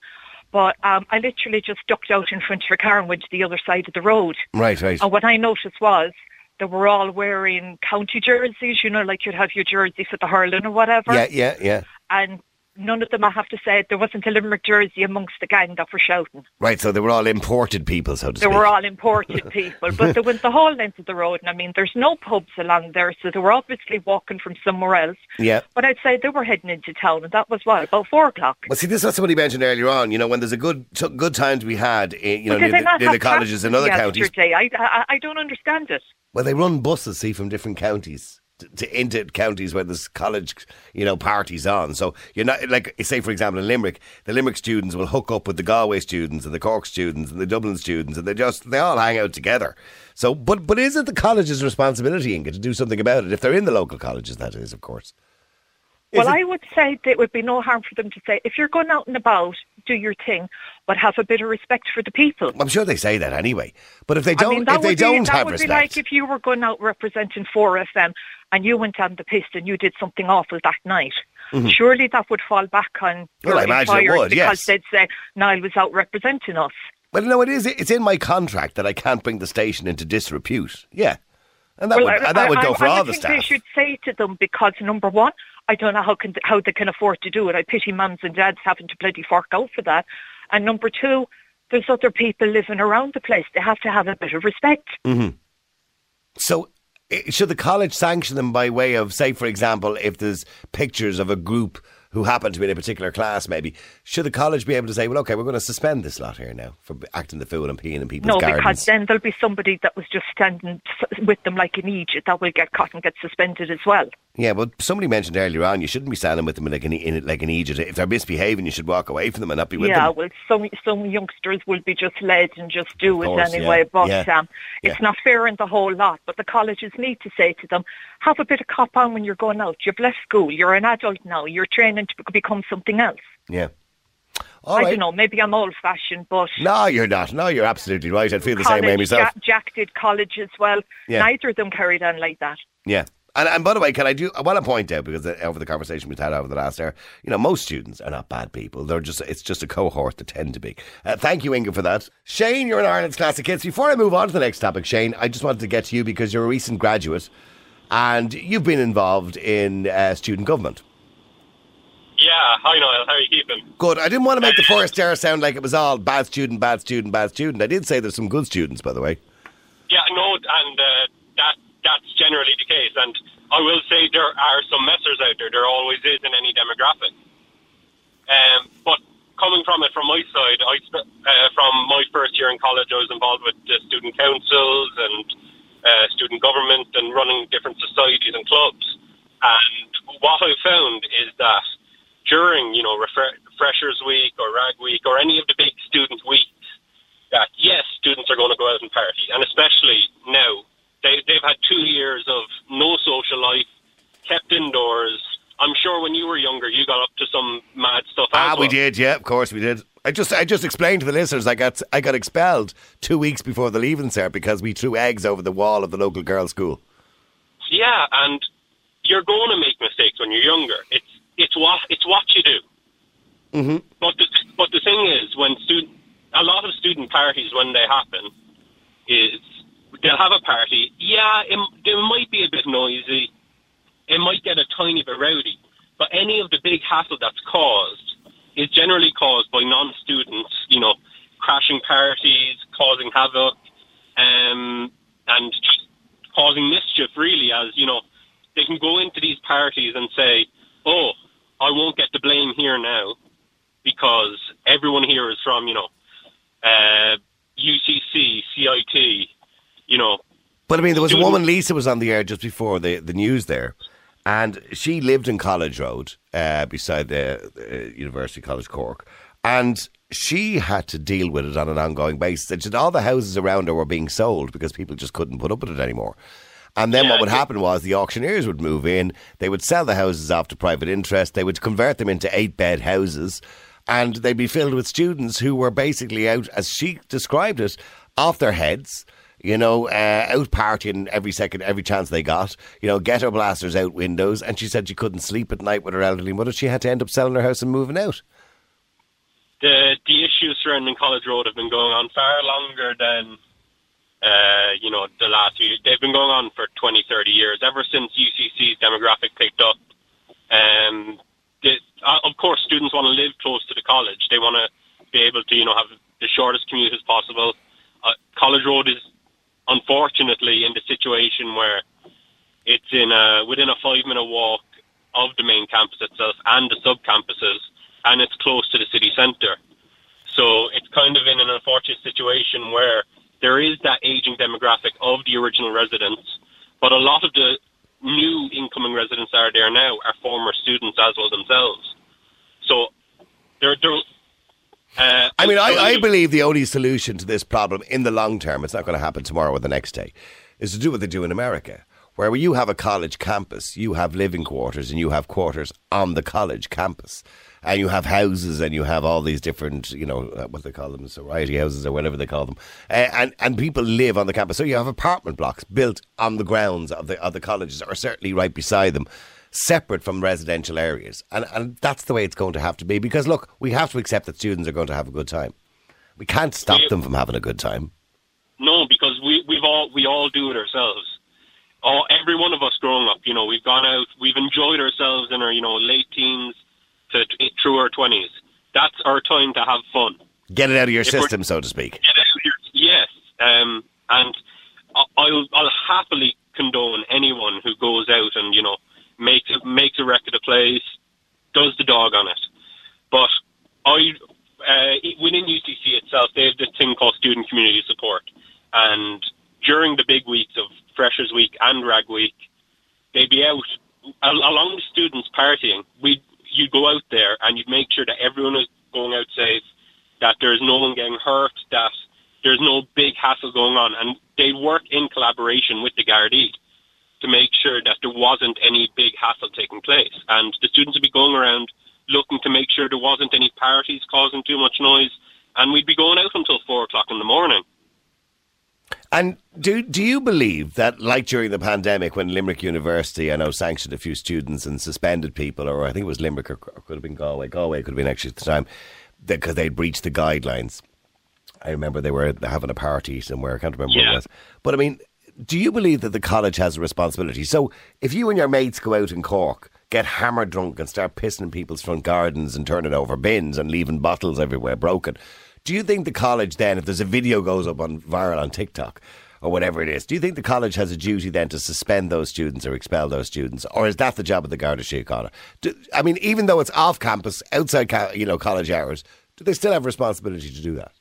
But um, I literally just ducked out in front of a car and went to the other side of the road. Right, right. And what I noticed was they were all wearing county jerseys, you know, like you'd have your jersey for the hurling or whatever. Yeah, yeah, yeah. and none of them, I have to say, there wasn't a Limerick jersey amongst the gang that were shouting. Right, so they were all imported people, so to They speak. were all imported <laughs> people, but they went the whole length of the road. And I mean, there's no pubs along there, so they were obviously walking from somewhere else. Yeah. But I'd say they were heading into town, and that was what about four o'clock. Well, see, this is what somebody mentioned earlier on. You know, when there's a good t- good time to be had, in, you know, near the, near the colleges in other counties. I, I I don't understand it. Well, they run buses, see, from different counties to, to into counties where there's college, you know, parties on. So you're not like, say, for example, in Limerick, the Limerick students will hook up with the Galway students and the Cork students and the Dublin students, and they just they all hang out together. So, but but is it the college's responsibility, Inga, to do something about it? If they're in the local colleges, that is, of course. Well, I would say that it would be no harm for them to say, if you're going out and about, do your thing, but have a bit of respect for the people. I'm sure they say that anyway. But if they don't, mean, that if they would be, don't that have would respect, be like if you were going out representing 4FM and you went on the piss and you did something awful that night. Mhm. Surely that would fall back on Well, I imagine it would, because yes. they'd say Niall was out representing us. Well, no, it is. It's in my contract that I can't bring the station into disrepute. Yeah, and that well, would I, and that would go I, for I all the think staff. They should say to them because number one, I don't know how can how they can afford to do it. I pity mums and dads having to bloody fork out for that. And number two, there's other people living around the place. They have to have a bit of respect. hmm So, I- Eh, should the college sanction them by way of, say, for example, if there's pictures of a group who happen to be in a particular class, maybe, should the college be able to say, well, okay, we're going to suspend this lot here now for acting the fool and peeing in people's No, gardens? because then there'll be somebody that was just standing with them like in Egypt that will get caught and get suspended as well. Yeah, but somebody mentioned earlier on you shouldn't be standing with them like an, in, like an Egypt. If they're misbehaving, you should walk away from them and not be with yeah, them. Yeah, well, some some youngsters will be just led and just do it anyway. yeah, But yeah, um, it's not fair in the whole lot. But the colleges need to say to them, have a bit of cop on when you're going out. You've left school. You're an adult now. You're training to become something else. Yeah. All I right. don't know. Maybe I'm old-fashioned, but No, you're not. No, you're absolutely right. I'd feel the same way college, myself. Jack, Jack did college as well. Yeah. Neither of them carried on like that. Yeah. And, and by the way, can I do? I want to point out because over the conversation we've had over the last hour, you know, most students are not bad people. They're just it's just a cohort that tend to be. Uh, thank you, Inga, for that. Shane, you're in Ireland's classic hits. Before I move on to the next topic, Shane, I just wanted to get to you because you're a recent graduate and you've been involved in uh, student government. Yeah, hi Niall, how are you keeping? Good. I didn't want to make the first hour sound like it was all bad student, bad student, bad student. I did say there's some good students, by the way. Yeah, no, and uh, that that's generally the case. And I will say there are some messers out there. There always is in any demographic. Um, but coming from it from my side, I uh, from my first year in college, I was involved with the student councils and uh, student government and running different societies and clubs. And what I've found is that during, you know, refre- Freshers Week or Rag Week or any of the big student weeks, that yes, students are going to go out and party, and especially now they they've had two years of no social life, kept indoors. I'm sure when you were younger, you got up to some mad stuff. Ah, as we did. Yeah, of course we did. I just, I just explained to the listeners. I got, I got expelled two weeks before the leaving cert because we threw eggs over the wall of the local girls' school. Yeah, and you're going to make mistakes when you're younger. It's it's what it's what you do. Mm-hmm. But the, but the thing is, when student, a lot of student parties when they happen, is they'll have a party. Yeah, it, it might be a bit noisy. It might get a tiny bit rowdy. But any of the big hassle that's caused is generally caused by non-students. You know, crashing parties, causing havoc, um, and just causing mischief. Really, as you know, they can go into these parties and say, "Oh, I won't get the blame here now." because everyone here is from, you know, uh, UCC, CIT, you know. But I mean, there was a woman, Lisa, was on the air just before the, the news there, and she lived in College Road uh, beside the uh, University College Cork, and she had to deal with it on an ongoing basis. And said all the houses around her were being sold because people just couldn't put up with it anymore. And then what would happen was the auctioneers would move in, they would sell the houses off to private interest, they would convert them into eight bed houses, and they'd be filled with students who were basically out, as she described it, off their heads. You know, uh, out partying every second, every chance they got. You know, ghetto blasters out windows. And she said she couldn't sleep at night with her elderly mother. She had to end up selling her house and moving out. The the issues surrounding College Road have been going on far longer than, uh, you know, the last few. They've been going on for 20, 30 years, ever since UCC's demographic picked up. Um, uh, of course, students want to live close to the college. They want to be able to, you know, have the shortest commute as possible. Uh, college Road is unfortunately in the situation where it's in a, within a five minute walk of the main campus itself and the sub campuses, and it's close to the city centre. So it's kind of in an unfortunate situation where there is that aging demographic of the original residents, but a lot of the new incoming residents that are there now are former students as well themselves. So they're, they're uh, I mean, I, I believe the only solution to this problem in the long term, it's not going to happen tomorrow or the next day, is to do what they do in America, where you have a college campus, you have living quarters, and you have quarters on the college campus. And you have houses, and you have all these different, you know, uh, what they call them, sorority houses or whatever they call them, uh, and and people live on the campus. So you have apartment blocks built on the grounds of the of the colleges, or certainly right beside them, separate from residential areas. And and that's the way it's going to have to be. Because look, we have to accept that students are going to have a good time. We can't stop We- them from having a good time. No, because we we've all we all do it ourselves. All every one of us growing up, you know, we've gone out, we've enjoyed ourselves in our you know late teens to t- through our twenties. That's our time to have fun. Get it out of your If system, so to speak. Here. Yes, um, and I'll I'll happily condone anyone who goes out and you know makes a, makes a wreck of place, does the dog on it. But I uh, within UCC itself, they have this thing called student community support, and during the big weeks of Freshers Week and Rag Week, they'd be out along with students partying. We you'd go out there and you'd make sure that everyone is going out safe, that there's no one getting hurt, that there's no big hassle going on, and they work in collaboration with the Gardaí to make sure that there wasn't any big hassle taking place. And the students would be going around looking to make sure there wasn't any parties causing too much noise, and we'd be going out until four o'clock in the morning. And do do you believe that, like during the pandemic, when Limerick University, I know, sanctioned a few students and suspended people, or I think it was Limerick, or, could have been Galway, Galway could have been actually at the time, because they'd breached the guidelines. I remember they were having a party somewhere. I can't remember Yeah. what it was. But I mean, do you believe that the college has a responsibility? So if you and your mates go out in Cork, get hammered drunk and start pissing in people's front gardens and turning over bins and leaving bottles everywhere broken, do you think the college then, if there's a video goes up on viral on TikTok or whatever it is, do you think the college has a duty then to suspend those students or expel those students, or is that the job of the Garda Síochána? I mean, even though it's off campus, outside you know college hours, do they still have responsibility to do that?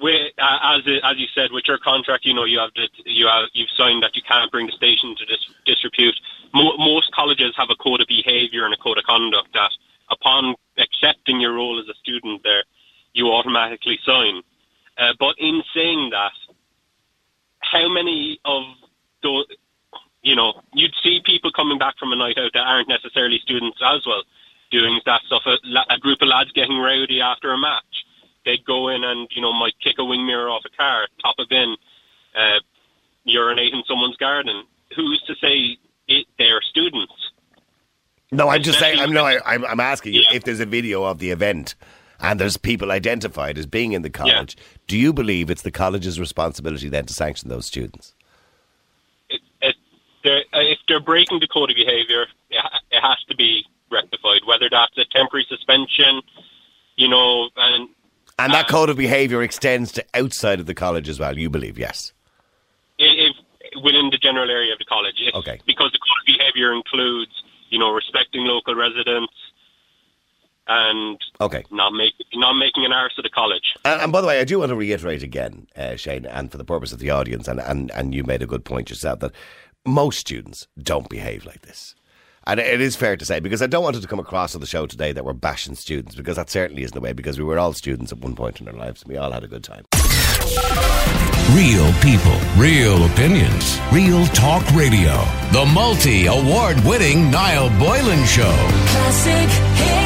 With, uh, as as you said, with your contract, you know you have to, you have you've signed that you can't bring the station to dis- disrepute. Mo- most colleges have a code of behaviour and a code of conduct that, upon accepting your role as a student, there you automatically sign. Uh, but in saying that, how many of those, you know, you'd see people coming back from a night out that aren't necessarily students as well, doing that stuff. A, a group of lads getting rowdy after a match. They'd go in and, you know, might kick a wing mirror off a car, top a bin, uh, urinate in someone's garden. Who's to say it, they're students? No, I'm just saying. I'm no. I, I'm, I'm asking you if there's a video of the event and there's people identified as being in the college. Do you believe it's the college's responsibility then to sanction those students? it, it, they're, uh, if they're breaking the code of behaviour, it, it has to be rectified. Whether that's a temporary suspension, you know, and And that code of behaviour extends to outside of the college as well. You believe, yes? if, within the general area of the college, Okay. because the code of behaviour includes, you know, respecting local residents and Okay. not make not making an arse of the college. And, and by the way, I do want to reiterate again, uh, Shane, and for the purpose of the audience, and, and, and you made a good point yourself, that most students don't behave like this. And it is fair to say, because I don't want it to come across on the show today that we're bashing students, because that certainly isn't the way, because we were all students at one point in our lives, and we all had a good time. Real people, real opinions, real talk radio. The multi award winning Niall Boylan Show. Classic hits.